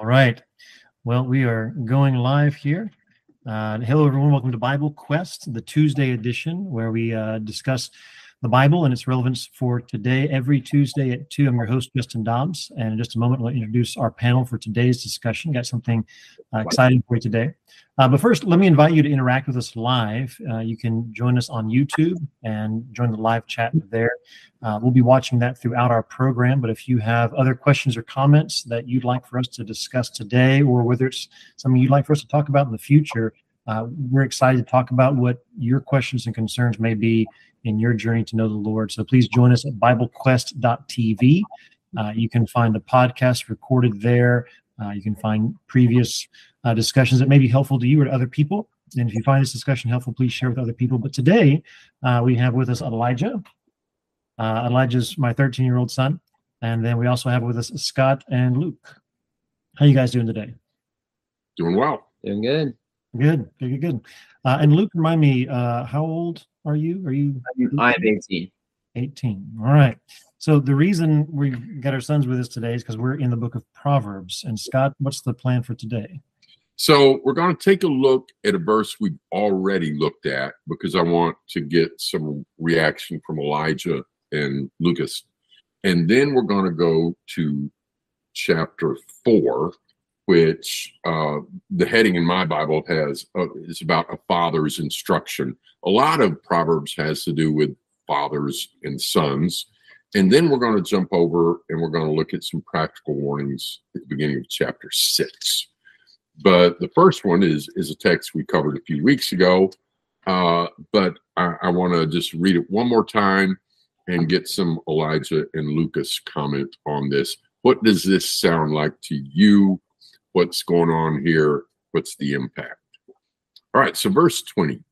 All right. Well, we are going live here. Uh, hello, everyone. Welcome to Bible Quest, the Tuesday edition, where we uh, discuss the Bible and its relevance for today. Every Tuesday at 2, I'm your host, Justin Dobbs. And in just a moment, we'll introduce our panel for today's discussion. Got something uh, exciting for you today. Uh, but first, let me invite you to interact with us live. Uh, you can join us on YouTube and join the live chat there. Uh, we'll be watching that throughout our program. But if you have other questions or comments that you'd like for us to discuss today, or whether it's something you'd like for us to talk about in the future, uh, we're excited to talk about what your questions and concerns may be in your journey to know the Lord. So please join us at BibleQuest.tv. Uh, you can find the podcast recorded there. Uh, you can find previous uh, discussions that may be helpful to you or to other people. And if you find this discussion helpful, please share with other people. But today uh, we have with us Elijah. Uh, Elijah's my 13 year old son. And then we also have with us Scott and Luke. How you guys doing today? Doing well. Doing good. Good, good, good. good. Uh, and Luke, remind me, uh, how old are you? Are you? I'm 18. 18. All right. So the reason we got our sons with us today is because we're in the book of Proverbs. And Scott, what's the plan for today? So we're going to take a look at a verse we've already looked at because I want to get some reaction from Elijah and Lucas. And then we're going to go to chapter four, which uh, the heading in my Bible has uh, is about a father's instruction. A lot of Proverbs has to do with fathers and sons. And then we're going to jump over and we're going to look at some practical warnings at the beginning of chapter six. But the first one is is a text we covered a few weeks ago. Uh, but I, I want to just read it one more time and get some Elijah and Lucas comment on this. What does this sound like to you? What's going on here? What's the impact? All right, so verse 20.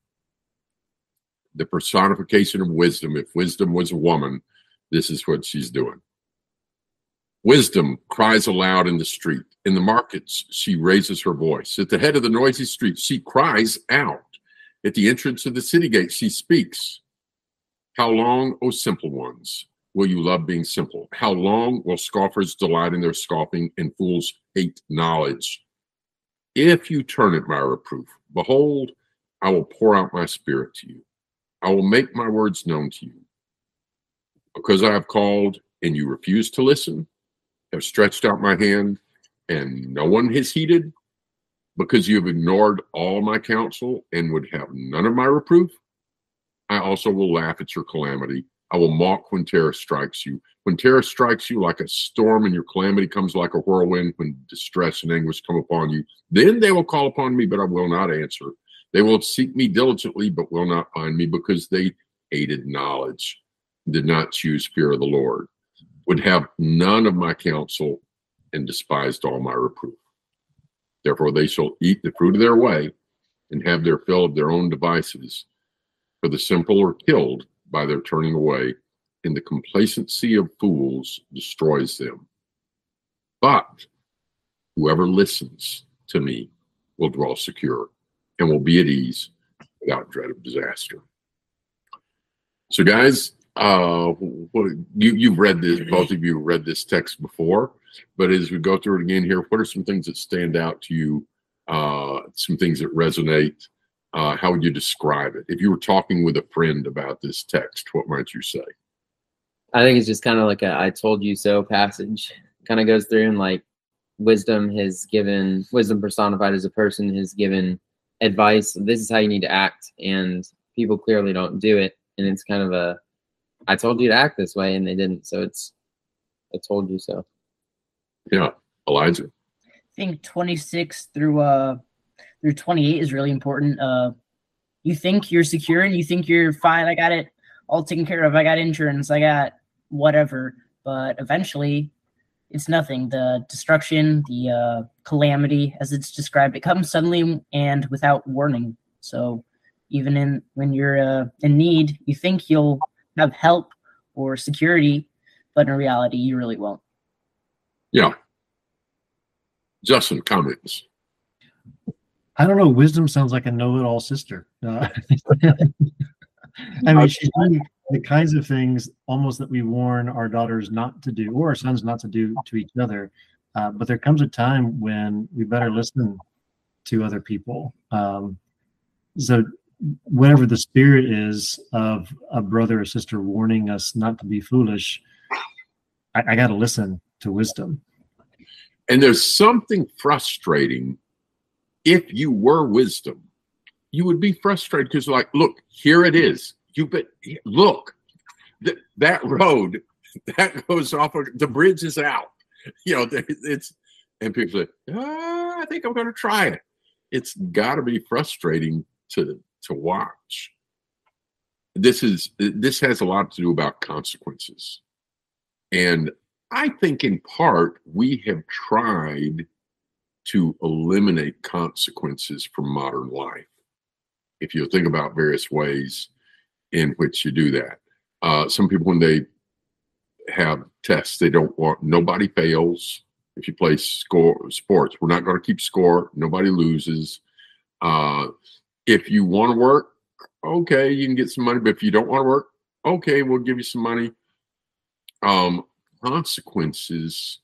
The personification of wisdom. If wisdom was a woman, this is what she's doing. Wisdom cries aloud in the street. In the markets, she raises her voice. At the head of the noisy street, she cries out. At the entrance of the city gate, she speaks. How long, O simple ones, will you love being simple? How long will scoffers delight in their scoffing and fools knowledge? If you turn it, my reproof, behold, I will pour out my spirit to you. I will make my words known to you. Because I have called and you refuse to listen, have stretched out my hand, and no one has heeded, because you have ignored all my counsel and would have none of my reproof, I also will laugh at your calamity. I will mock when terror strikes you. When terror strikes you like a storm and your calamity comes like a whirlwind, when distress and anguish come upon you, then they will call upon me, but I will not answer. They will seek me diligently, but will not find me because they hated knowledge, did not choose fear of the Lord would have none of my counsel and despised all my reproof. Therefore, they shall eat the fruit of their way and have their fill of their own devices. For the simple are killed by their turning away, and the complacency of fools destroys them. But whoever listens to me will dwell secure and will be at ease without dread of disaster. So, guys, uh, you you've read this, both of you read this text before, but as we go through it again here, what are some things that stand out to you? Uh, some things that resonate. Uh, how would you describe it? If you were talking with a friend about this text, what might you say? I think it's just kind of like a "I told you so" passage. Kind of goes through and like wisdom has given wisdom personified as a person has given advice. This is how you need to act, and people clearly don't do it. And it's kind of a I told you to act this way and they didn't. So it's, I told you so. Yeah. Elijah. I think 26 through, uh, through 28 is really important. Uh, you think you're secure and you think you're fine. I got it all taken care of. I got insurance. I got whatever. But eventually, it's nothing. The destruction, the uh, calamity, as it's described, it comes suddenly and without warning. So even in when you're uh, in need, you think you'll have help or security, but in reality, you really won't. Yeah. Justin, comments. I don't know. Wisdom sounds like a know-it-all sister. Uh, I mean, she's doing the kinds of things almost that we warn our daughters not to do, or our sons not to do to each other. Uh, but there comes a time when we better listen to other people. Um, so, whatever the spirit is of a brother or sister warning us not to be foolish, I, I got to listen to wisdom. And there's something frustrating. If you were wisdom, you would be frustrated because, like, look, here it is. You but look, th- that road that goes off of the bridge is out. You know, it's and people say, oh, I think I'm going to try it. It's got to be frustrating to to watch. This is this has a lot to do about consequences, and I think in part we have tried to eliminate consequences from modern life. If you think about various ways in which you do that, uh, some people when they have tests, they don't want nobody fails. If you play score sports, we're not going to keep score. Nobody loses. Uh, if you want to work, okay, you can get some money. But if you don't want to work, okay, we'll give you some money. Um, consequences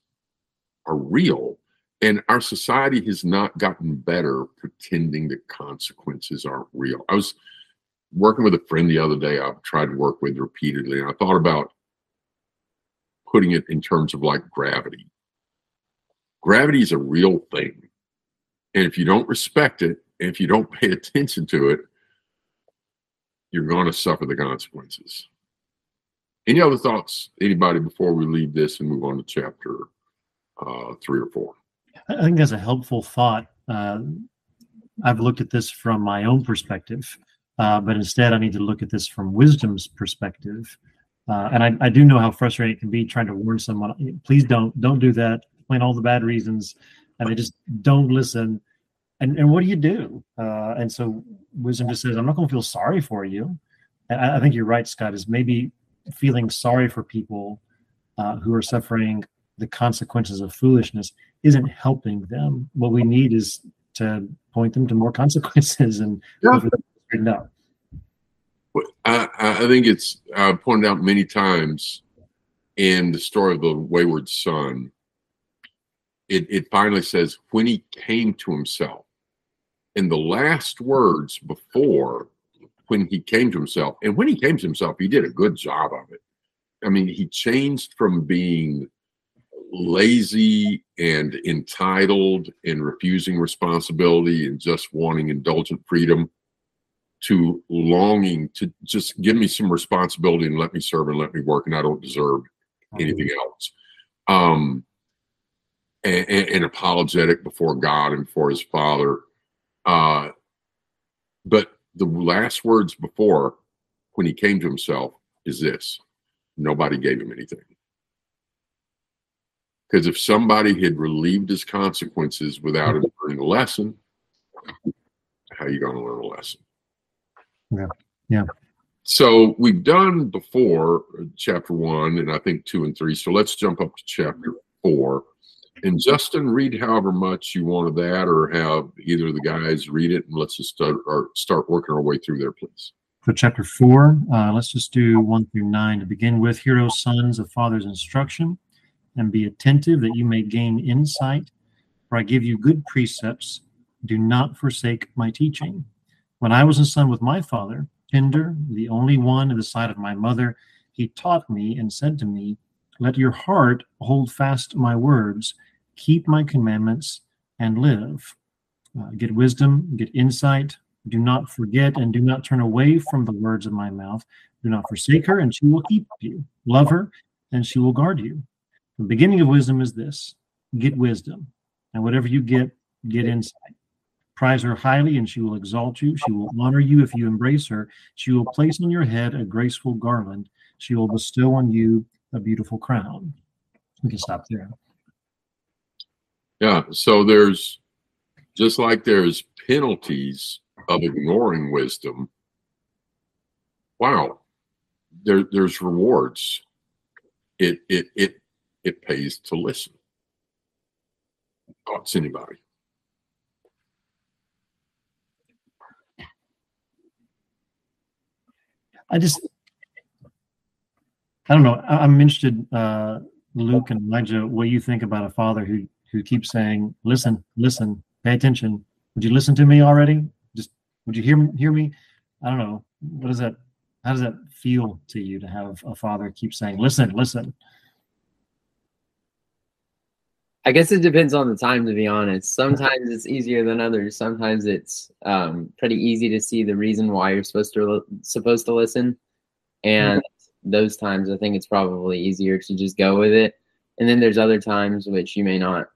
are real. And our society has not gotten better pretending that consequences aren't real. I was working with a friend the other day I've tried to work with repeatedly, and I thought about putting it in terms of like gravity. Gravity is a real thing. And if you don't respect it, and if you don't pay attention to it, you're going to suffer the consequences. Any other thoughts, anybody, before we leave this and move on to chapter uh, three or four? I think that's a helpful thought. Uh, I've looked at this from my own perspective, uh, but instead I need to look at this from wisdom's perspective. Uh, and I, I, do know how frustrating it can be trying to warn someone, please don't, don't do that, explain all the bad reasons, and they just don't listen. And, and what do you do? Uh, and so wisdom just says, I'm not going to feel sorry for you. And I, I think you're right, Scott, is maybe feeling sorry for people uh, who are suffering the consequences of foolishness isn't helping them. What we need is to point them to more consequences and yeah. straighten out. I, I think it's uh, pointed out many times in the story of the wayward son. It, it finally says, when he came to himself. In the last words before when he came to himself. And when he came to himself, he did a good job of it. I mean, he changed from being lazy and entitled and refusing responsibility and just wanting indulgent freedom to longing to just give me some responsibility and let me serve and let me work and I don't deserve anything else. Um, and, and, apologetic before God and for his father. Uh, but the last words before when he came to himself is this nobody gave him anything. Because if somebody had relieved his consequences without him learning a lesson, how are you going to learn a lesson? Yeah. Yeah. So we've done before chapter one and I think two and three. So let's jump up to chapter four. And Justin, read however much you want of that, or have either of the guys read it, and let's just start, start working our way through there, please. So, chapter four, uh, let's just do one through nine to begin with. Hear, O sons of father's instruction, and be attentive that you may gain insight. For I give you good precepts. Do not forsake my teaching. When I was a son with my father, tender, the only one in the sight of my mother, he taught me and said to me, Let your heart hold fast my words keep my commandments and live. Uh, get wisdom, get insight. Do not forget and do not turn away from the words of my mouth. Do not forsake her, and she will keep you. Love her, and she will guard you. The beginning of wisdom is this get wisdom. And whatever you get, get insight. Prize her highly, and she will exalt you. She will honor you if you embrace her. She will place on your head a graceful garland. She will bestow on you a beautiful crown. We can stop there. Yeah. So there's just like there's penalties of ignoring wisdom. Wow. There, there's rewards. It it it it pays to listen. Thoughts, anybody? I just I don't know. I'm interested, uh, Luke and Elijah, what you think about a father who who keeps saying, "Listen, listen, pay attention. Would you listen to me already? Just would you hear hear me?" I don't know. What does that? How does that feel to you to have a father keep saying, "Listen, listen"? I guess it depends on the time, to be honest. Sometimes it's easier than others. Sometimes it's um, pretty easy to see the reason why you're supposed to supposed to listen, and mm-hmm. those times I think it's probably easier to just go with it. And then there's other times which you may not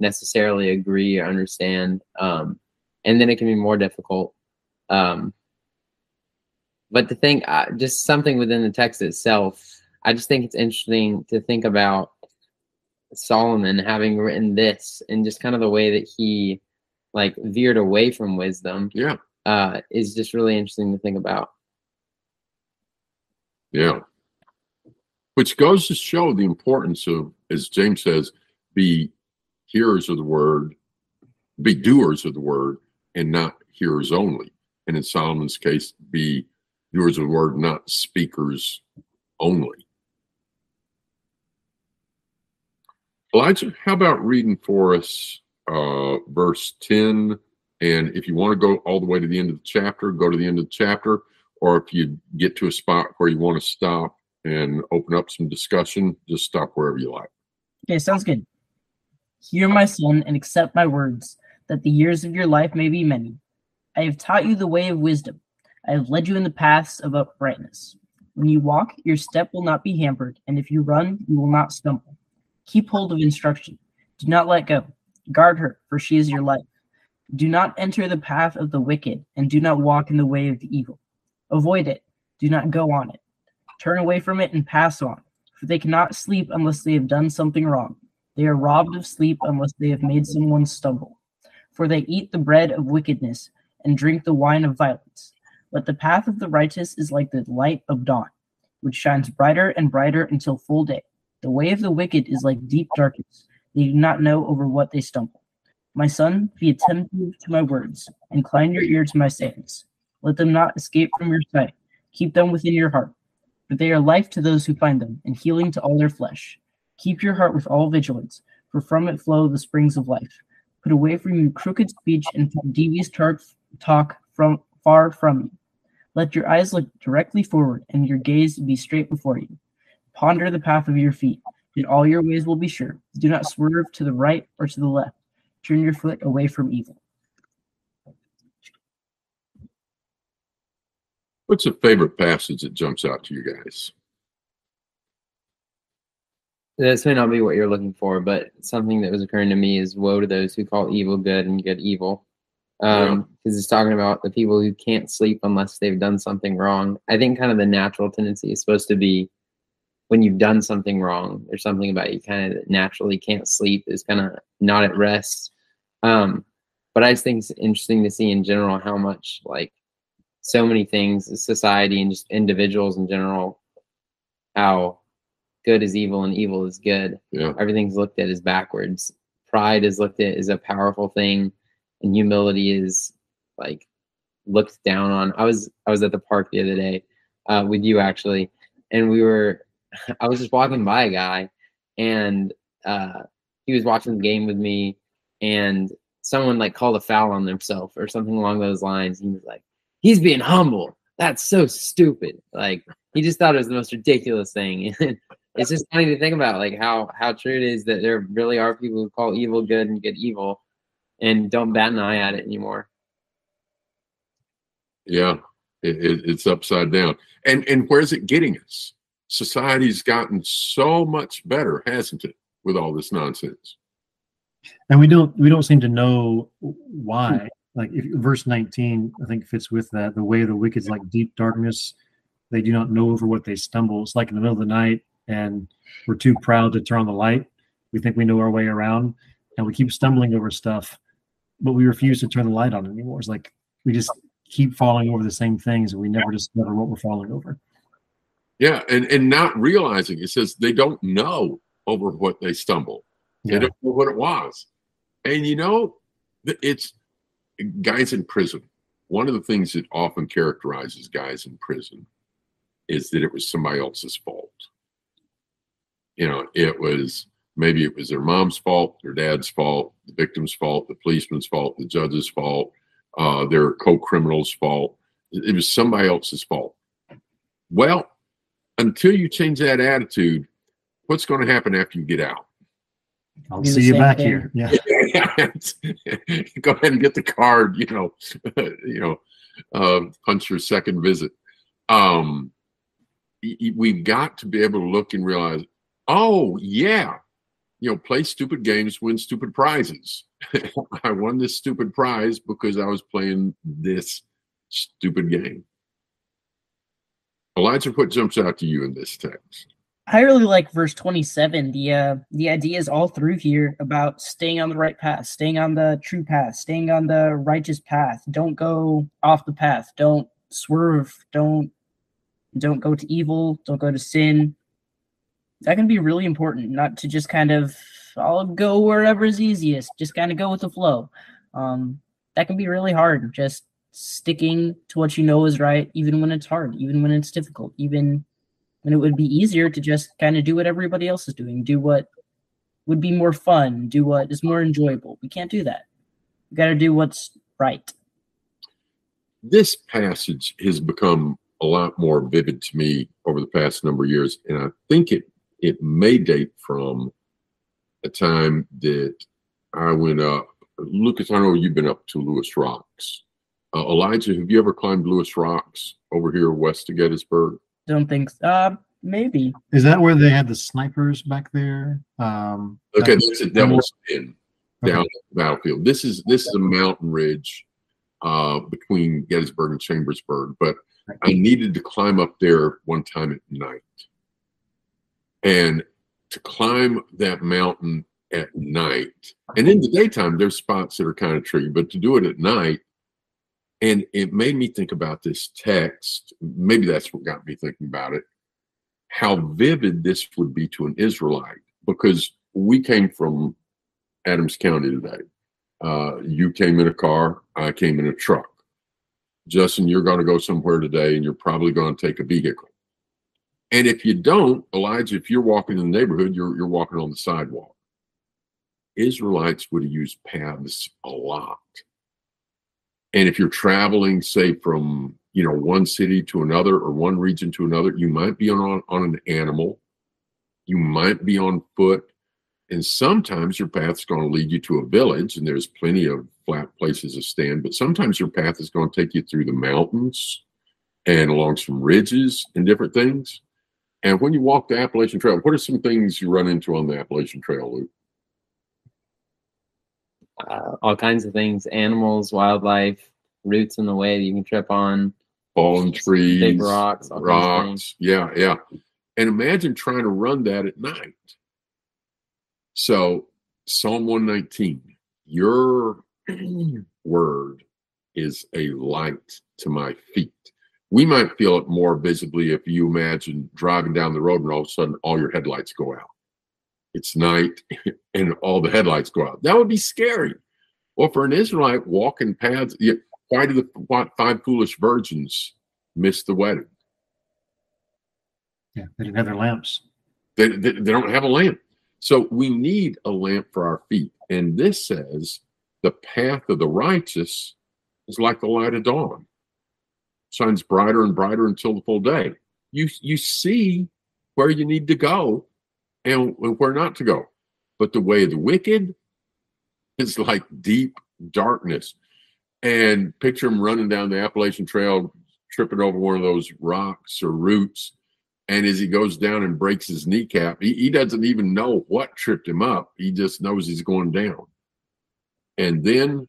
necessarily agree or understand, um, and then it can be more difficult. Um, but the thing, uh, just something within the text itself, I just think it's interesting to think about Solomon having written this and just kind of the way that he like veered away from wisdom. Yeah. Uh, is just really interesting to think about. Yeah. Which goes to show the importance of, as James says, be hearers of the word, be doers of the word, and not hearers only. And in Solomon's case, be doers of the word, not speakers only. Elijah, how about reading for us uh, verse 10? And if you want to go all the way to the end of the chapter, go to the end of the chapter. Or if you get to a spot where you want to stop and open up some discussion, just stop wherever you like. Okay, sounds good. Hear my son and accept my words, that the years of your life may be many. I have taught you the way of wisdom. I have led you in the paths of uprightness. When you walk, your step will not be hampered, and if you run, you will not stumble. Keep hold of instruction. Do not let go. Guard her, for she is your life. Do not enter the path of the wicked, and do not walk in the way of the evil. Avoid it. Do not go on it. Turn away from it and pass on, for they cannot sleep unless they have done something wrong. They are robbed of sleep unless they have made someone stumble. For they eat the bread of wickedness and drink the wine of violence. But the path of the righteous is like the light of dawn, which shines brighter and brighter until full day. The way of the wicked is like deep darkness. They do not know over what they stumble. My son, be attentive to my words. Incline your ear to my sayings. Let them not escape from your sight. Keep them within your heart. For they are life to those who find them, and healing to all their flesh. Keep your heart with all vigilance, for from it flow the springs of life. Put away from you crooked speech and devious talk from far from you. Let your eyes look directly forward, and your gaze be straight before you. Ponder the path of your feet, and all your ways will be sure. Do not swerve to the right or to the left. Turn your foot away from evil. What's a favorite passage that jumps out to you guys? This may not be what you're looking for, but something that was occurring to me is woe to those who call evil good and good evil. Um, because yeah. it's talking about the people who can't sleep unless they've done something wrong. I think kind of the natural tendency is supposed to be when you've done something wrong there's something about you kind of naturally can't sleep is kind of not at rest. Um but i just think it's interesting to see in general how much like so many things society and just individuals in general how good is evil and evil is good. Yeah. everything's looked at as backwards. Pride is looked at as a powerful thing and humility is like looked down on. I was i was at the park the other day uh, with you actually and we were I was just walking by a guy, and uh, he was watching the game with me, and someone like called a foul on themselves or something along those lines. He was like, "He's being humble. That's so stupid." Like he just thought it was the most ridiculous thing. it's just funny to think about, like how how true it is that there really are people who call evil good and good evil, and don't bat an eye at it anymore. Yeah, it, it, it's upside down. And and where's it getting us? Society's gotten so much better, hasn't it, with all this nonsense? And we don't we don't seem to know why. Hmm. Like if, verse 19, I think fits with that. The way of the wicked is like deep darkness. They do not know over what they stumble. It's like in the middle of the night, and we're too proud to turn on the light. We think we know our way around, and we keep stumbling over stuff, but we refuse to turn the light on anymore. It's like we just keep falling over the same things, and we never discover what we're falling over. Yeah, and and not realizing it says they don't know over what they stumble. They yeah. don't know what it was. And you know, it's guys in prison. One of the things that often characterizes guys in prison is that it was somebody else's fault. You know, it was Maybe it was their mom's fault, their dad's fault, the victim's fault, the policeman's fault, the judge's fault, uh, their co-criminal's fault. It was somebody else's fault. Well, until you change that attitude, what's going to happen after you get out? I'll Do see you back thing. here. Yeah. Go ahead and get the card. You know, you know, uh, punch your second visit. Um, y- y- we've got to be able to look and realize, oh yeah, you know, play stupid games, win stupid prizes. I won this stupid prize because I was playing this stupid game. Elijah, what jumps out to you in this text? I really like verse 27. The uh the idea is all through here about staying on the right path, staying on the true path, staying on the righteous path. Don't go off the path. Don't swerve. Don't don't go to evil. Don't go to sin. That can be really important, not to just kind of I'll go wherever is easiest. Just kind of go with the flow. Um, that can be really hard. Just sticking to what you know is right, even when it's hard, even when it's difficult, even when it would be easier to just kind of do what everybody else is doing, do what would be more fun, do what is more enjoyable. We can't do that. We got to do what's right. this passage has become a lot more vivid to me over the past number of years, and I think it it may date from a time that I went up. Lucas, I know you've been up to Lewis Rocks. Uh, Elijah, have you ever climbed Lewis Rocks over here west of Gettysburg? Don't think. Uh, maybe. Is that where they had the snipers back there? Um, Okay, that- that's a Devil's Den Okay. down the battlefield. This is this is a mountain ridge uh, between Gettysburg and Chambersburg, but I needed to climb up there one time at night, and to climb that mountain at night, and in the daytime there's spots that are kind of tricky, but to do it at night, and it made me think about this text. Maybe that's what got me thinking about it. How vivid this would be to an Israelite, because we came from Adams County today. Uh, you came in a car, I came in a truck. Justin, you're going to go somewhere today and you're probably going to take a vehicle. And if you don't, Elijah, if you're walking in the neighborhood, you're, you're walking on the sidewalk. Israelites would have used paths a lot. And if you're traveling, say, from you know one city to another or one region to another, you might be on, on an animal, you might be on foot, and sometimes your path's going to lead you to a village, and there's plenty of flat places to stand. But sometimes your path is going to take you through the mountains and along some ridges and different things. And when you walk the Appalachian Trail, what are some things you run into on the Appalachian Trail, Luke? Uh, all kinds of things, animals, wildlife, roots in the way that you can trip on, Fallen trees, big rocks, all kinds of rocks. Yeah, yeah. And imagine trying to run that at night. So, Psalm 119, your word is a light to my feet. We might feel it more visibly if you imagine driving down the road and all of a sudden all your headlights go out. It's night and all the headlights go out. That would be scary. Well, for an Israelite walking paths, why do the five foolish virgins miss the wedding? yeah, they didn't have their lamps. They, they, they don't have a lamp. So we need a lamp for our feet. And this says the path of the righteous is like the light of dawn, shines brighter and brighter until the full day. You you see where you need to go and where not to go. But the way of the wicked is like deep darkness. And picture him running down the Appalachian Trail, tripping over one of those rocks or roots. And as he goes down and breaks his kneecap, he, he doesn't even know what tripped him up. He just knows he's going down. And then,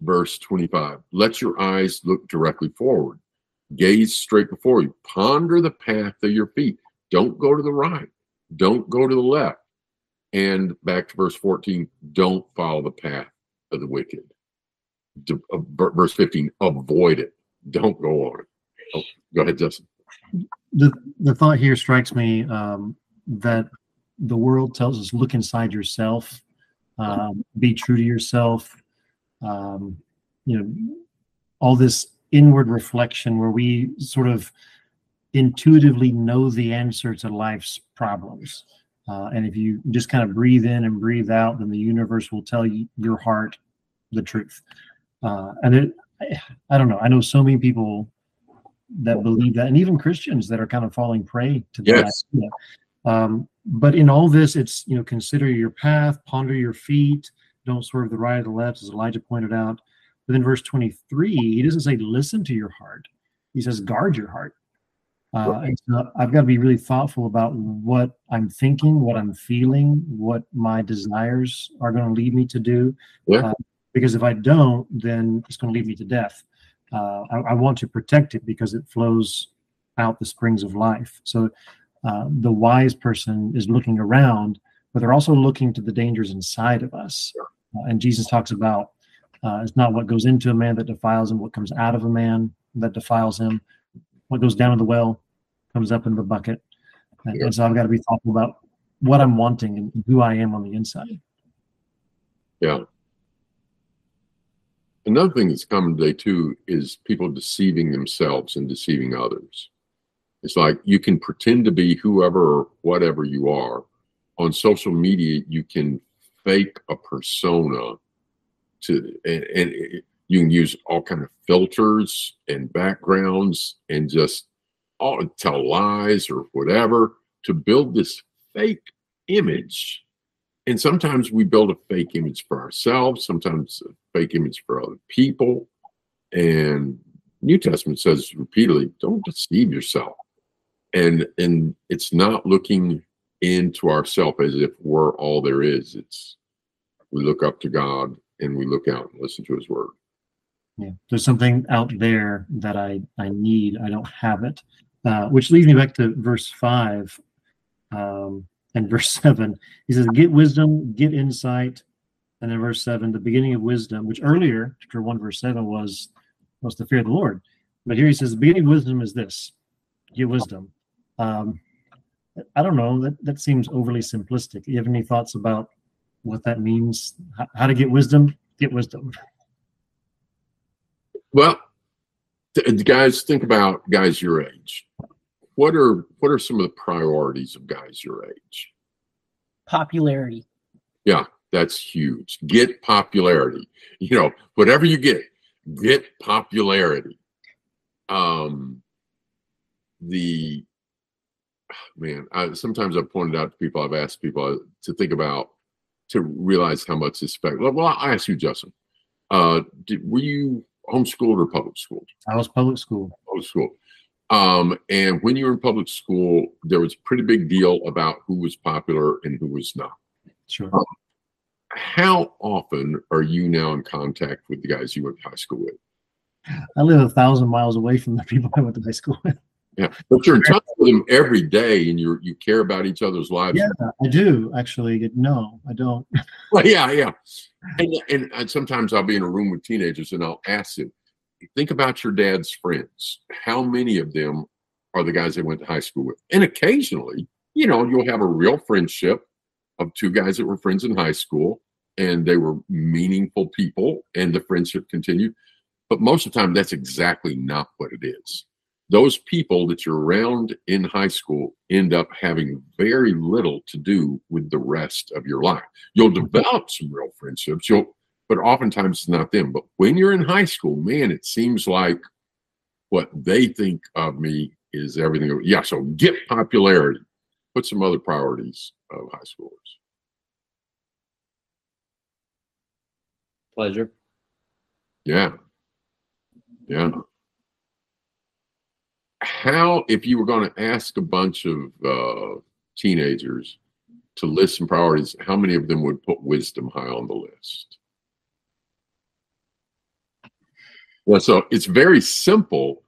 verse 25 let your eyes look directly forward, gaze straight before you, ponder the path of your feet. Don't go to the right, don't go to the left. And back to verse 14 don't follow the path of the wicked. Uh, verse 15 avoid it, don't go on it. Oh, go ahead, Justin. the the thought here strikes me um, that the world tells us look inside yourself, um, be true to yourself. Um, you know, all this inward reflection where we sort of intuitively know the answer to life's problems. Uh, and if you just kind of breathe in and breathe out, then the universe will tell you your heart the truth. Uh, and it, I, I don't know. I know so many people that believe that, and even Christians that are kind of falling prey to that Yes. idea. Um, but in all this, it's you know consider your path, ponder your feet, don't swerve the right or the left, as Elijah pointed out. But in verse 23, he doesn't say listen to your heart. He says guard your heart. Uh, Right. so I've got to be really thoughtful about what I'm thinking, what I'm feeling, what my desires are going to lead me to do. Yeah. Uh, because if I don't, then it's going to lead me to death. Uh, I, I want to protect it because it flows out the springs of life. So uh, the wise person is looking around, but they're also looking to the dangers inside of us. And Jesus talks about uh, it's not what goes into a man that defiles him, what comes out of a man that defiles him. What goes down in the well comes up in the bucket. And, Yeah. and so I've got to be thoughtful about what I'm wanting and who I am on the inside. Yeah. Another thing that's common today too is people deceiving themselves and deceiving others. It's like you can pretend to be whoever or whatever you are. On social media, you can fake a persona to and, and it- you can use all kind of filters and backgrounds and just all tell lies or whatever to build this fake image. And sometimes we build a fake image for ourselves sometimes a fake image for other people. And new testament says repeatedly don't deceive yourself. And and it's not looking into ourself as if we're all there is. It's we look up to god and we look out and listen to his word Yeah, there's something out there that I I need. I don't have it, uh, which leads me back to verse five um, and verse seven. He says, "Get wisdom, get insight," and then verse seven, the beginning of wisdom, which earlier, chapter one, verse seven, was was the fear of the Lord, but here he says, "The beginning of wisdom is this: get wisdom." Um, I don't know. That that seems overly simplistic. You have any thoughts about what that means? How, how to get wisdom? Get wisdom. Well, th- guys, think about guys your age. What are what are some of the priorities of guys your age? Popularity. Yeah, that's huge. Get popularity. You know, whatever you get, get popularity. Um, the man, I, sometimes I've pointed out to people, I've asked people to think about to realize how much this spec. Well, I ask you, Justin. Uh, did, were you homeschooled or public schooled? I was public school. public school. Um, and when you were in public school, there was a pretty big deal about who was popular and who was not. Sure. How often are you now in contact with the guys you went to high school with? I live a thousand miles away from the people I went to high school with. Yeah, but you're in touch with them every day, and you you care about each other's lives. Yeah, I do actually. No, I don't. Well, yeah, yeah. And, and and sometimes I'll be in a room with teenagers, and I'll ask them, think about your dad's friends. How many of them are the guys they went to high school with? And occasionally, you know, you'll have a real friendship of two guys that were friends in high school, and they were meaningful people, and the friendship continued. But most of the time, that's exactly not what it is. Those people that you're around in high school end up having very little to do with the rest of your life. You'll mm-hmm. develop some real friendships. You'll, but oftentimes it's not them. But when you're in high school, man, it seems like what they think of me is everything. Yeah. So get popularity. Put some other priorities of high schoolers. Pleasure. Yeah. Yeah. How, if you were going to ask a bunch of uh, teenagers to list some priorities, how many of them would put wisdom high on the list? Well, so it's very simple,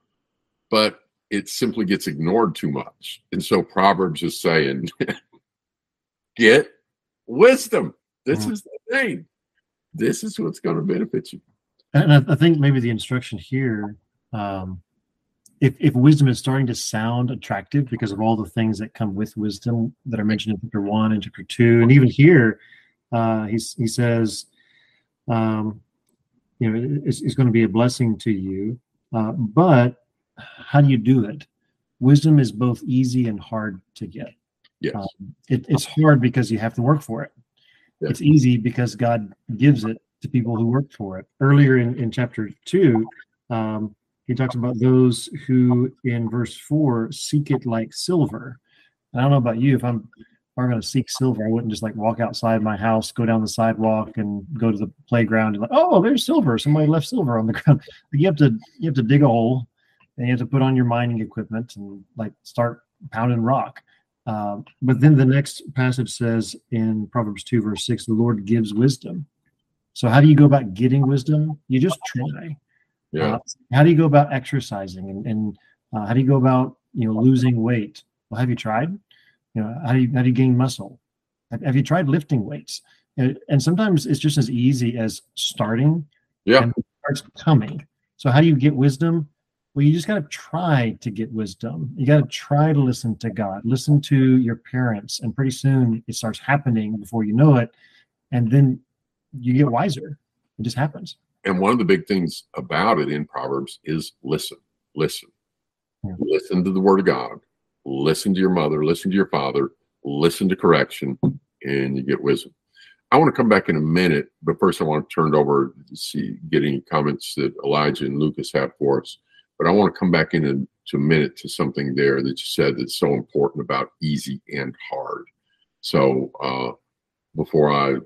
but it simply gets ignored too much. And so Proverbs is saying, get wisdom. This Mhm. is the thing. This is what's going to benefit you. And I, I think maybe the instruction here, um, if if wisdom is starting to sound attractive because of all the things that come with wisdom that are mentioned in chapter one and chapter two, and even here, uh, he's he says, um, you know, it's, it's going to be a blessing to you, uh, but how do you do it? Wisdom is both easy and hard to get. Yes. Um, it, it's hard because you have to work for it. Yeah. It's easy because God gives it to people who work for it. Earlier in, in chapter two, um, he talks about those who, in verse four, seek it like silver. I don't know about you. If I'm I'm going to seek silver, I wouldn't just like walk outside my house, go down the sidewalk, and go to the playground and like, oh, there's silver. Somebody left silver on the ground. You have to you have to dig a hole, and you have to put on your mining equipment and like start pounding rock. Um, but then the next passage says in Proverbs 2, verse 6, the Lord gives wisdom. So, how do you go about getting wisdom? You just try. Yeah. Uh, how do you go about exercising and, and uh, how do you go about you know losing weight? Well, have you tried? You know, how do you how do you gain muscle? Have, have you tried lifting weights? And, and sometimes it's just as easy as starting Yeah. and it starts coming. So how do you get wisdom? Well, you just got to try to get wisdom. You got to try to listen to God, listen to your parents, and pretty soon it starts happening before you know it, and then you get wiser. It just happens. And one of the big things about it in Proverbs is listen, listen, Yeah. listen to the word of God, listen to your mother, listen to your father, listen to correction, and you get wisdom. I want to come back in a minute, but first I want to turn it over to see get any comments that Elijah and Lucas have for us. But I want to come back in a, to a minute to something there that you said that's so important about easy and hard. So uh, before I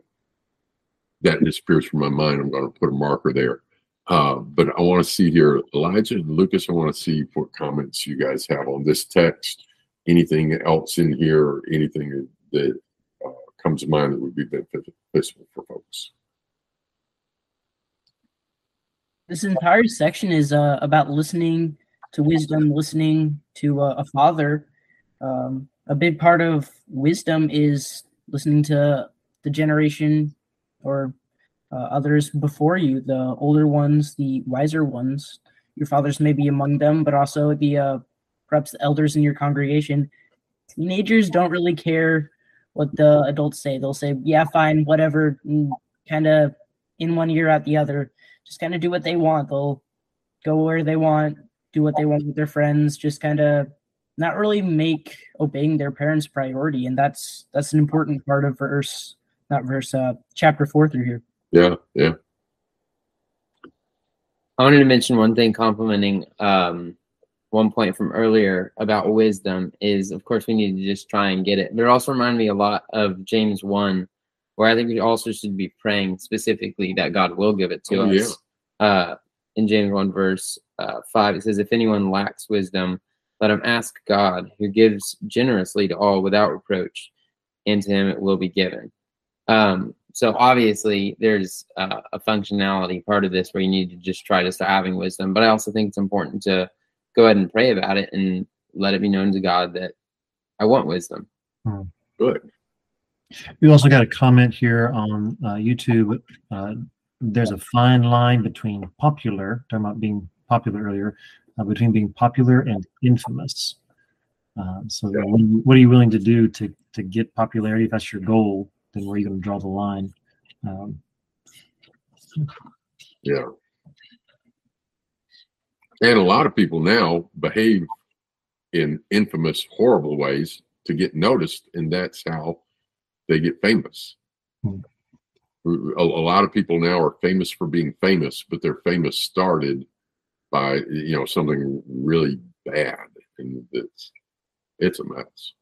that disappears from my mind, I'm going to put a marker there. Uh, but I want to see here, Elijah and Lucas, I want to see what comments you guys have on this text. Anything else in here, or anything that uh, comes to mind that would be beneficial for folks? This entire section is uh, about listening to wisdom, listening to uh, a father. Um, a big part of wisdom is listening to the generation or uh, others before you, the older ones, the wiser ones. Your fathers may be among them, but also the uh, perhaps the elders in your congregation. Teenagers don't really care what the adults say. They'll say, "Yeah, fine, whatever," kind of in one ear out the other just kind of do what they want. They'll go where they want, do what they want with their friends, just kind of not really make obeying their parents priority. And that's that's an important part of verse, not verse, uh, chapter four through here. Yeah, yeah, I wanted to mention one thing complimenting um, one point from earlier about wisdom is, of course, we need to just try and get it. But it also reminded me a lot of James 1, where I think we also should be praying specifically that God will give it to Oh, us. Uh, in James 1, verse uh, 5, it says, If anyone lacks wisdom, let him ask God, who gives generously to all without reproach, and to him it will be given. Um, so obviously, there's uh, a functionality part of this where you need to just try to start having wisdom. But I also think it's important to go ahead and pray about it and let it be known to God that I want wisdom. good. We also got a comment here on uh, YouTube. Uh, there's a fine line between popular, talking about being popular earlier, uh, between being popular and infamous. Uh, so, Yeah. what, are you, what are you willing to do to to get popularity? If that's your goal, where are you going to draw the line? Um, Yeah. And a lot of people now behave in infamous, horrible ways to get noticed, and that's how they get famous. Hmm. A, a lot of people now are famous for being famous, but their famous started by you know something really bad, and it's it's a mess.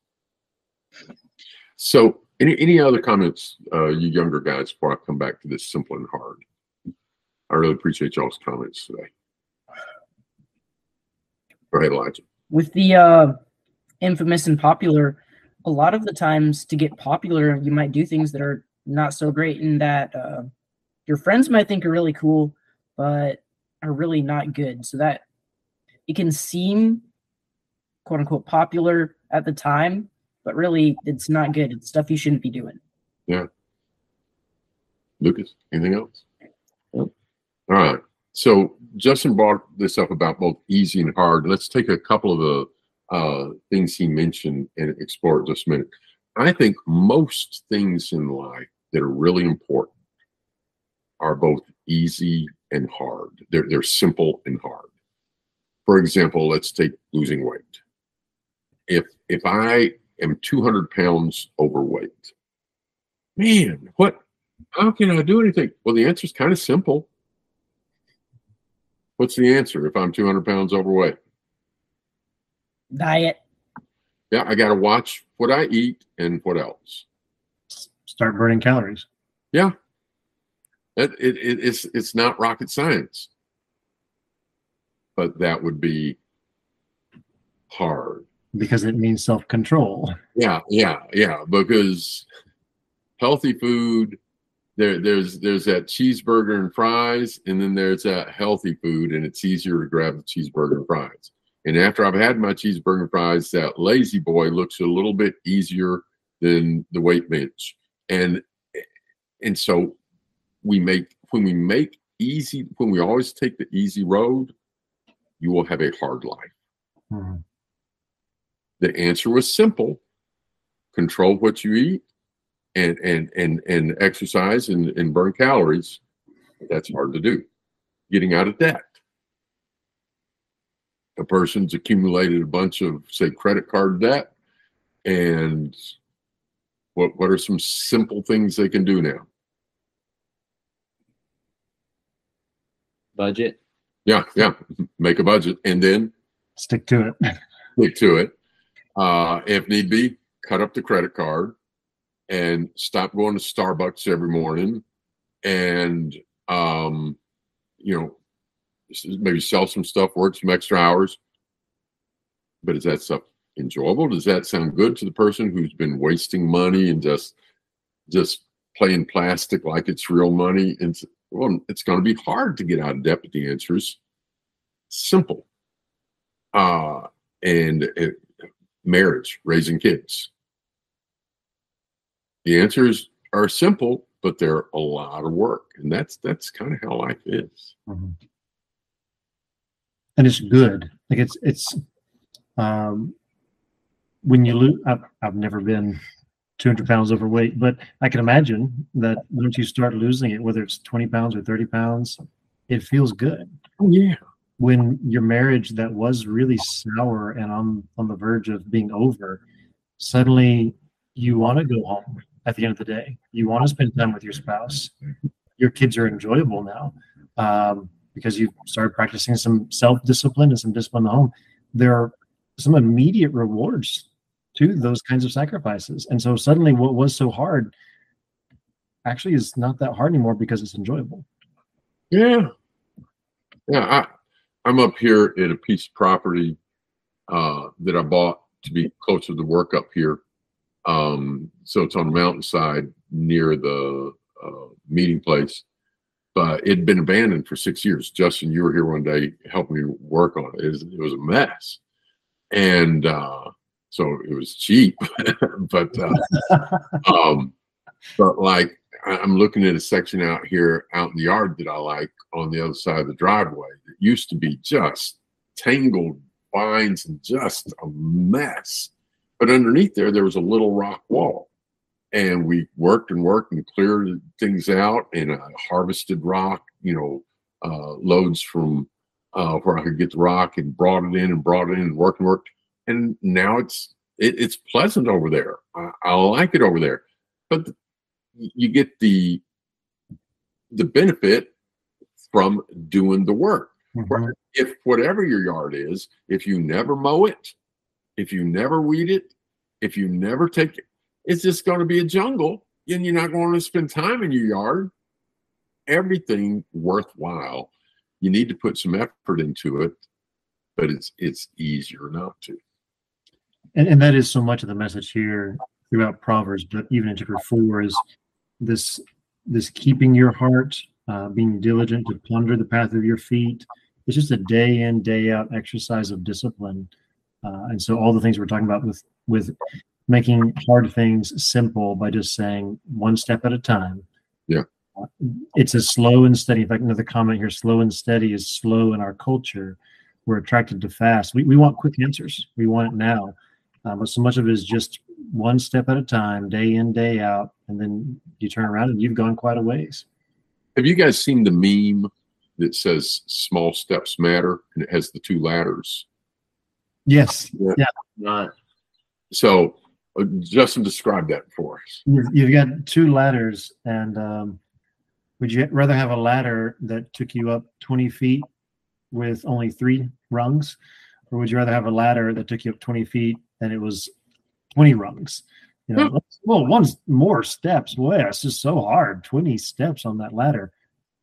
So, any any other comments, uh, you younger guys, before I come back to this simple and hard? I really appreciate y'all's comments today. Go ahead, Elijah. With the uh, infamous and popular, a lot of the times to get popular, you might do things that are not so great and that uh, your friends might think are really cool, but are really not good. So that it can seem quote unquote popular at the time, but really it's not good. It's stuff you shouldn't be doing. Yeah. Lucas, anything else? Nope. All right. So Justin brought this up about both easy and hard. Let's take a couple of the uh, things he mentioned and explore just a minute. I think most things in life that are really important are both easy and hard. They're, they're simple and hard. For example, let's take losing weight. If if I am 200 pounds overweight. Man, what? How can I do anything? Well, the answer is kind of simple. What's the answer if I'm 200 pounds overweight? Diet. Yeah, I got to watch what I eat and what else. Start burning calories. Yeah, it, it, it, it's it's not rocket science, but that would be hard because it means self control. Yeah, yeah, yeah. Because healthy food, there, there's there's that cheeseburger and fries, and then there's that healthy food, and it's easier to grab the cheeseburger and fries. And after I've had my cheeseburger and fries, that lazy boy looks a little bit easier than the weight bench. And and so we make when we make easy when we always take the easy road, you will have a hard life. Mm-hmm. The answer was simple: control what you eat, and and and and exercise and, and burn calories. That's hard to do. Getting out of debt. A person's accumulated a bunch of say credit card debt, and what what are some simple things they can do now? budget. Yeah, yeah. Make a budget and then stick to it. stick to it. Uh, if need be, cut up the credit card and stop going to Starbucks every morning and um, you know, maybe sell some stuff, work some extra hours. But is that stuff enjoyable? Does that sound good to the person who's been wasting money and just just playing plastic like it's real money? And well, it's going to be hard to get out of debt, but the answer is simple. Uh, and it, marriage, raising kids. The answers are simple, but they're a lot of work, and that's that's kind of how life is. Mm-hmm. And it's good. Like it's it's um, when you lose. I've, I've never been 200 pounds overweight. But I can imagine that once you start losing it, whether it's 20 pounds or 30 pounds, it feels good. Oh, yeah. When your marriage that was really sour and on, on the verge of being over, suddenly you want to go home at the end of the day. You want to spend time with your spouse. Your kids are enjoyable now um, because you've started practicing some self discipline and some discipline in the home. There are some immediate rewards to those kinds of sacrifices. And so suddenly what was so hard actually is not that hard anymore because it's enjoyable. Yeah. Yeah. I'm up here at a piece of property uh, that I bought to be closer to work up here. Um, so it's on the mountainside near the uh, meeting place. But it had been abandoned for six years. Justin, you were here one day helping me work on it. It was, it was a mess. And uh, so it was cheap. but uh, um, but like I'm looking at a section out here out in the yard that I like on the other side of the driveway. It used to be just tangled vines and just a mess. But underneath there, there was a little rock wall. And we worked and worked and cleared things out and uh, harvested rock, you know, uh, loads from uh, where I could get the rock and brought it in and brought it in and worked and worked and now it's it, it's pleasant over there. I, I, like it over there, but you get the the benefit from doing the work. Mm-hmm. If whatever your yard is, if you never mow it, if you never weed it, if you never take it, it's just going to be a jungle, and you're not going to spend time in your yard. Everything worthwhile, you need to put some effort into it, but it's it's easier not to and, and that is so much of the message here throughout Proverbs, but even in chapter four is this this keeping your heart, uh, being diligent to ponder the path of your feet. It's just a day in day out exercise of discipline, uh, and so all the things we're talking about with with making hard things simple by just saying one step at a time. Yeah. Uh, it's a slow and steady. In fact, another comment here: slow and steady is slow in our culture. We're attracted to fast. We, we want quick answers. We want it now. Uh, but so much of it is just one step at a time, day in, day out, and then you turn around and you've gone quite a ways. Have you guys seen the meme that says "small steps matter" and it has the two ladders? Yes. Yeah. yeah. Not. So Uh, Justin, describe that for us. You've, you've got two ladders, and um, would you rather have a ladder that took you up 20 feet with only three rungs, or would you rather have a ladder that took you up 20 feet and it was 20 rungs? You know, well, one's more steps. Boy, it's just so hard. 20 steps on that ladder.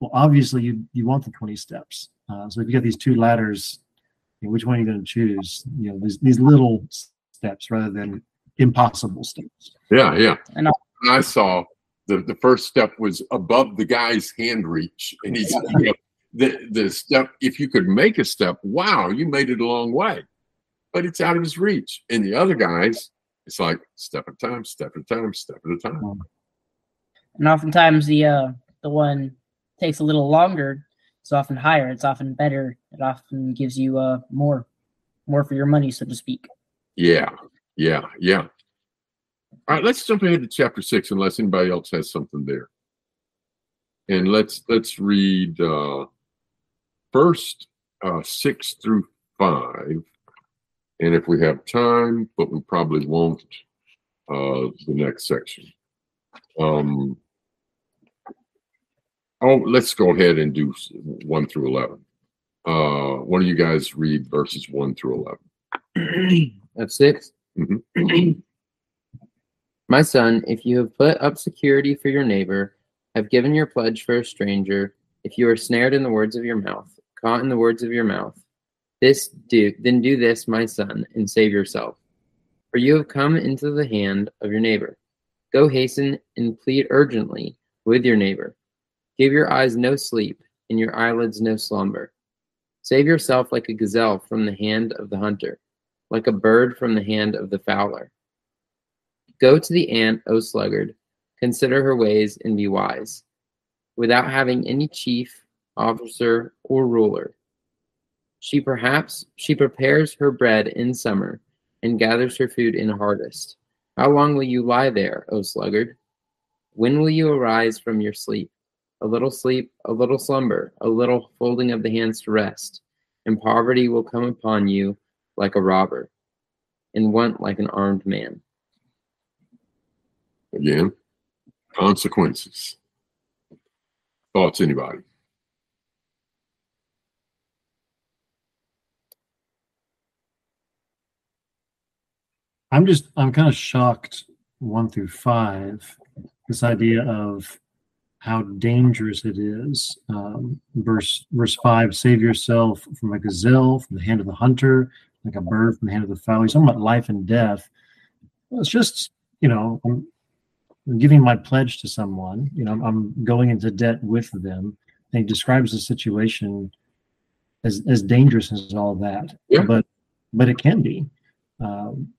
Well, obviously, you you want the 20 steps. Uh, so if you got these two ladders, you know, which one are you going to choose? You know, these these little steps rather than impossible steps. Yeah, yeah. I. And I saw the the first step was above the guy's hand reach, and he's you know, the the step. If you could make a step, wow, you made it a long way, but it's out of his reach. And the other guys, it's like step at a time, step at a time, step at a time. And oftentimes the uh the one takes a little longer. It's often higher. It's often better. It often gives you uh more more for your money, so to speak. Yeah, yeah, yeah. All right, let's jump ahead to chapter six, unless anybody else has something there. And let's let's read uh first uh six through five. And if we have time, but we probably won't, uh the next section. Um oh, let's go ahead and do one through eleven. Uh one of you guys read verses one through eleven. Of 6 Mhm. My son, if you have put up security for your neighbor, have given your pledge for a stranger, if you are snared in the words of your mouth, caught in the words of your mouth, this do then do this, my son, and save yourself. For you have come into the hand of your neighbor. Go hasten and plead urgently with your neighbor. Give your eyes no sleep, and your eyelids no slumber. Save yourself like a gazelle from the hand of the hunter, like a bird from the hand of the fowler. Go to the ant, O sluggard, consider her ways and be wise, without having any chief, officer, or ruler. She perhaps she prepares her bread in summer and gathers her food in harvest. How long will you lie there, O sluggard? When will you arise from your sleep? A little sleep, a little slumber, a little folding of the hands to rest, and poverty will come upon you like a robber, and want like an armed man. Again, consequences. Thoughts, anybody? I'm just I'm kind of shocked one through five. This idea of how dangerous it is. Um, verse verse five: Save yourself from a gazelle, from the hand of the hunter, like a bird from the hand of the fowler. He's talking about life and death. It's just you know I'm, giving my pledge to someone. You know I'm, I'm going into debt with them. And he describes the situation as as dangerous as all that. Yeah. But but it can be. Um,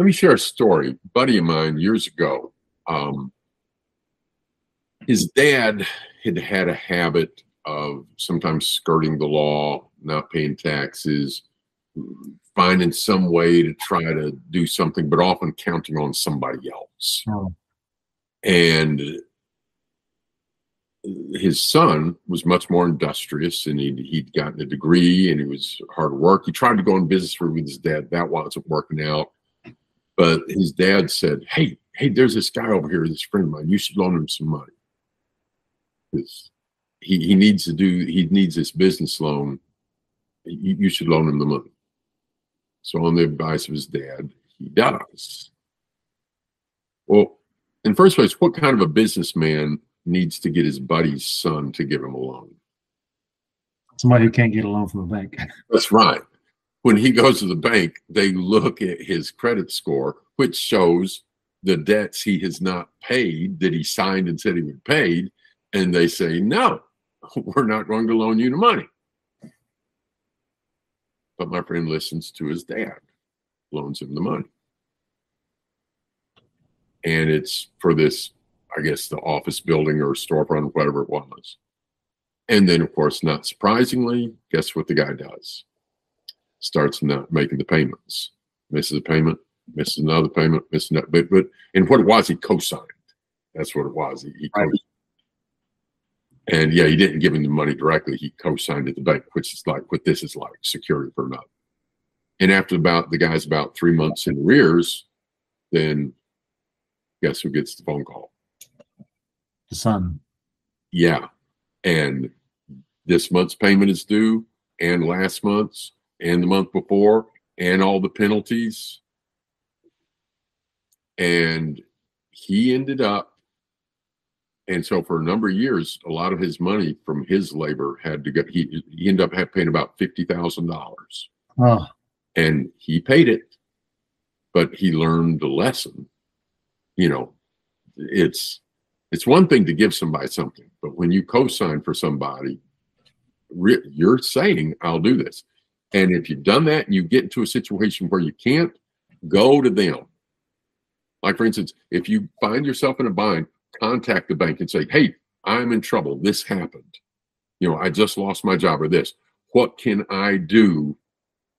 Let me share a story. A buddy of mine years ago, um, his dad had had a habit of sometimes skirting the law, not paying taxes, finding some way to try to do something, but often counting on somebody else. Oh. And his son was much more industrious and he'd, he'd gotten a degree and he was hard work. He tried to go in business with his dad. That wasn't working out. But his dad said, Hey, hey, there's this guy over here, this friend of mine. You should loan him some money. 'Cause He, he needs to do, he needs this business loan. You, you should loan him the money. So, on the advice of his dad, he does. Well, in the first place, what kind of a businessman needs to get his buddy's son to give him a loan? somebody who can't get a loan from the bank. That's right. When he goes to the bank, they look at his credit score, which shows the debts he has not paid that he signed and said he would pay, and they say, "No, we're not going to loan you the money." But my friend listens to his dad, loans him the money, and it's for this, I guess, the office building or storefront, whatever it was. And then, of course, not surprisingly, guess what the guy does? Starts not making the payments, misses a payment, misses another payment, misses another. But, but and what it was, he co-signed. That's what it was. He, he co- And yeah, he didn't give him the money directly. He co-signed at the bank, which is like what this is like, security for nothing. And after about the guy's about three months in arrears, then guess who gets the phone call? The son. Yeah. And this month's payment is due, and last month's, and the month before, and all the penalties. And he ended up, and so for a number of years, a lot of his money from his labor had to go. He, he ended up paying about fifty thousand dollars, Oh, and he paid it, but he learned the lesson. You know, it's it's one thing to give somebody something, but when you co-sign for somebody, you're saying, "I'll do this." And if you've done that and you get into a situation where you can't, go to them. Like for instance, if you find yourself in a bind, contact the bank and say, "Hey, I'm in trouble. This happened. You know, I just lost my job or this. What can I do?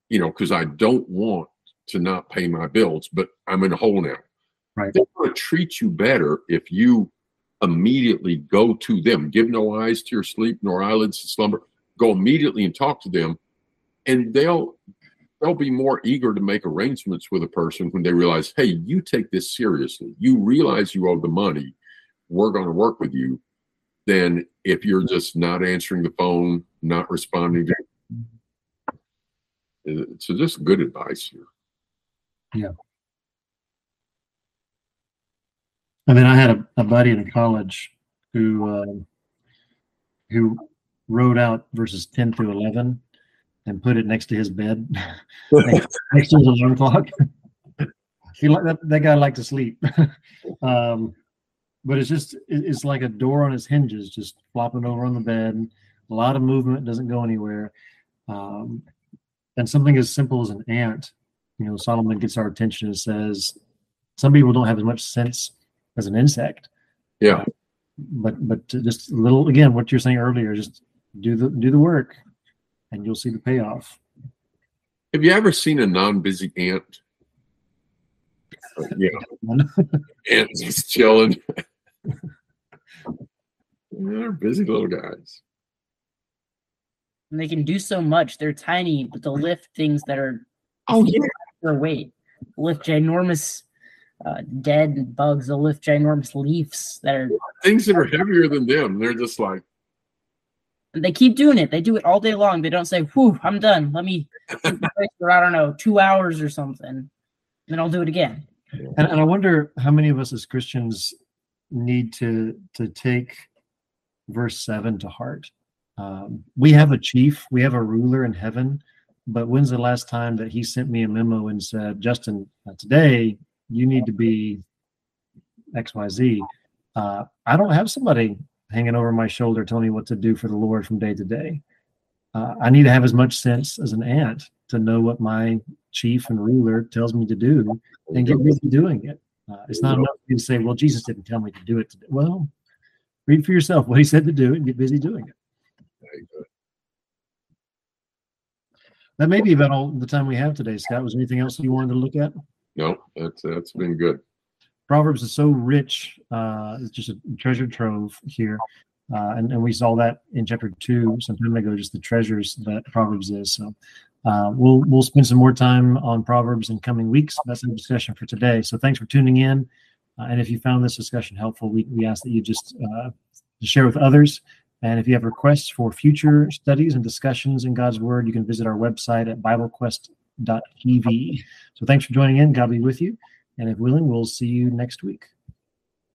You know, because I don't want to not pay my bills, but I'm in a hole now." Right. They're going to treat you better if you immediately go to them. Give no eyes to your sleep, nor eyelids to slumber. Go immediately and talk to them, and they'll they'll be more eager to make arrangements with a person when they realize, hey, you take this seriously. You realize you owe the money. We're going to work with you. Than if you're just not answering the phone, not responding to. So just good advice here. Yeah. I mean, I had a, a buddy in college who uh, who wrote out verses ten through eleven and put it next to his bed, next to his alarm clock. he that, that guy liked to sleep, um, but it's just it- it's like a door on his hinges, just flopping over on the bed. A lot of movement doesn't go anywhere, um, and something as simple as an ant. You know, Solomon gets our attention and says, "Some people don't have as much sense." as an insect. Yeah. But but just a little again, what you're saying earlier, just do the do the work, and you'll see the payoff. Have you ever seen a non-busy ant? Yeah, ant just chilling. They're busy little guys. And they can do so much. They're tiny, but they'll lift things that are Oh yeah. their weight. Lift ginormous uh, dead bugs. They'll lift ginormous leaves that are. Things that are heavier than them. They're just like, and They keep doing it. They do it all day long. They don't say, "Whew, I'm done. Let me." for I don't know, two hours or something. Then I'll do it again. And, and I wonder how many of us as Christians need to to take verse seven to heart. Um, we have a chief, we have a ruler in heaven, but when's the last time that he sent me a memo and said, "Justin, today you need to be X, Y, Z." Uh, I don't have somebody hanging over my shoulder telling me what to do for the Lord from day to day. Uh, I need to have as much sense as an ant to know what my chief and ruler tells me to do and get busy doing it. Uh, it's not enough to say, "Well, Jesus didn't tell me to do it." Today. Well, read for yourself what He said to do and get busy doing it. That may be about all the time we have today, Scott. Was anything else you wanted to look at? No, that's that's been good. Proverbs is so rich; uh, it's just a treasure trove here, uh, and and we saw that in chapter two some time ago. Just the treasures that Proverbs is. So uh, we'll we'll spend some more time on Proverbs in coming weeks. That's the discussion for today. So thanks for tuning in. Uh, and if you found this discussion helpful, we, we ask that you just uh, share with others. And if you have requests for future studies and discussions in God's Word, you can visit our website at BibleQuest.tv. So thanks for joining in. God be with you. And if willing, we'll see you next week.